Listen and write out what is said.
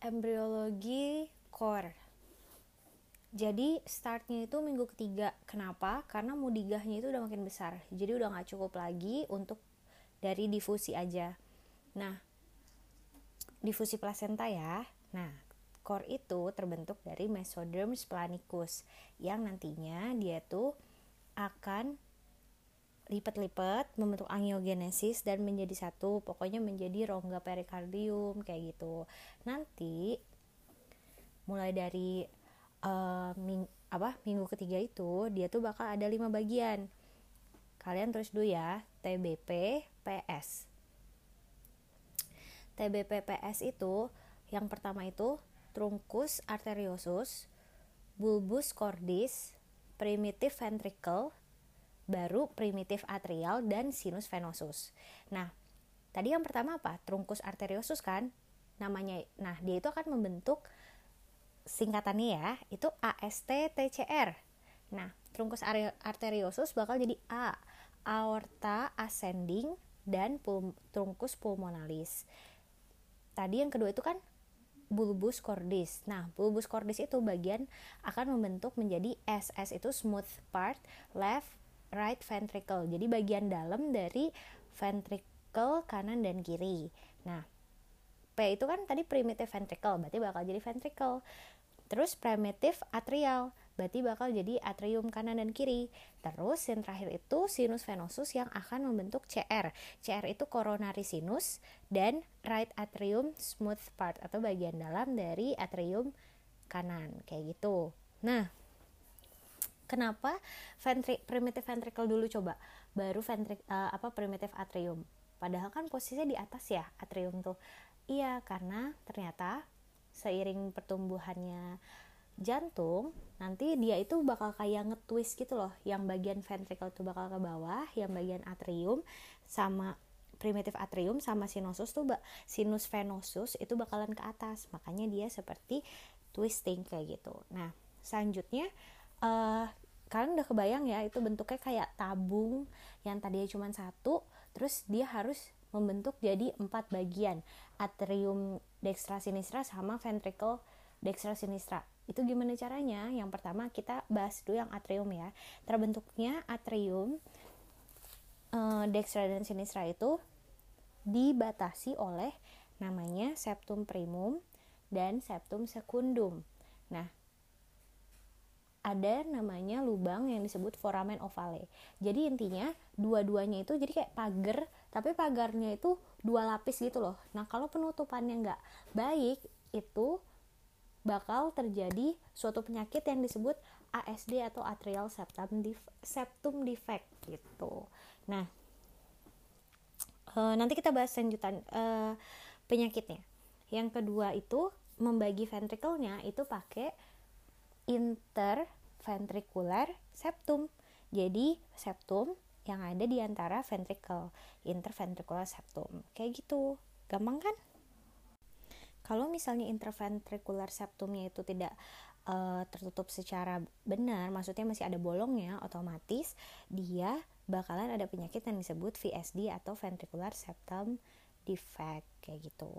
Embryologi core. Jadi startnya itu minggu ketiga. Kenapa? Karena mudigahnya itu udah makin besar. Jadi udah nggak cukup lagi untuk dari difusi aja. Nah, difusi plasenta ya. Nah, core itu terbentuk dari mesoderm splanicus yang nantinya dia tuh akan lipat-lipat membentuk angiogenesis dan menjadi satu pokoknya menjadi rongga perikardium kayak gitu. Nanti mulai dari uh, ming apa minggu ketiga itu dia tuh bakal ada lima bagian. Kalian terus dulu ya TBP PS TBP PS itu yang pertama itu truncus arteriosus bulbus cordis primitive ventricle baru primitif atrial dan sinus venosus. Nah, tadi yang pertama apa? Trunkus arteriosus kan? Namanya. Nah, dia itu akan membentuk singkatannya ya, itu AST-TCR. Nah, trunkus arteriosus bakal jadi A, aorta ascending dan pul trunkus pulmonalis. Tadi yang kedua itu kan bulbus cordis. Nah, bulbus cordis itu bagian akan membentuk menjadi SS itu smooth part left right ventricle. Jadi bagian dalam dari ventricle kanan dan kiri. Nah, P itu kan tadi primitive ventricle, berarti bakal jadi ventricle. Terus primitive atrial, berarti bakal jadi atrium kanan dan kiri. Terus yang terakhir itu sinus venosus yang akan membentuk CR. CR itu coronary sinus dan right atrium smooth part atau bagian dalam dari atrium kanan kayak gitu. Nah, kenapa ventri primitive ventricle dulu coba? Baru ventri uh, apa primitive atrium. Padahal kan posisinya di atas ya atrium tuh. Iya karena ternyata seiring pertumbuhannya jantung nanti dia itu bakal kayak nge-twist gitu loh. Yang bagian ventricle tuh bakal ke bawah yang bagian atrium sama primitive atrium sama sinusus tuh sinus venosus itu bakalan ke atas. Makanya dia seperti twisting kayak gitu. Nah selanjutnya uh, kalian udah kebayang ya itu bentuknya kayak tabung yang tadinya cuma satu terus dia harus membentuk jadi empat bagian. Atrium dextra sinistra sama ventricle dextra sinistra itu gimana caranya? Yang pertama kita bahas dulu yang atrium ya. Terbentuknya atrium uh, dextra dan sinistra itu dibatasi oleh namanya septum primum dan septum secundum. Nah ada namanya lubang yang disebut foramen ovale. Jadi intinya dua-duanya itu jadi kayak pagar, tapi pagarnya itu dua lapis gitu loh. Nah kalau penutupannya nggak baik itu bakal terjadi suatu penyakit yang disebut ASD atau atrial septum def septum defect gitu. Nah e, nanti kita bahas lanjutan e, penyakitnya. Yang kedua itu membagi ventrikelnya itu pakai interventricular septum. Jadi septum yang ada di antara ventricle, interventricular septum. Kayak gitu. Gampang kan? Kalau misalnya interventricular septumnya itu tidak uh, tertutup secara benar, maksudnya masih ada bolongnya, otomatis dia bakalan ada penyakit yang disebut VSD atau ventricular septum defect kayak gitu.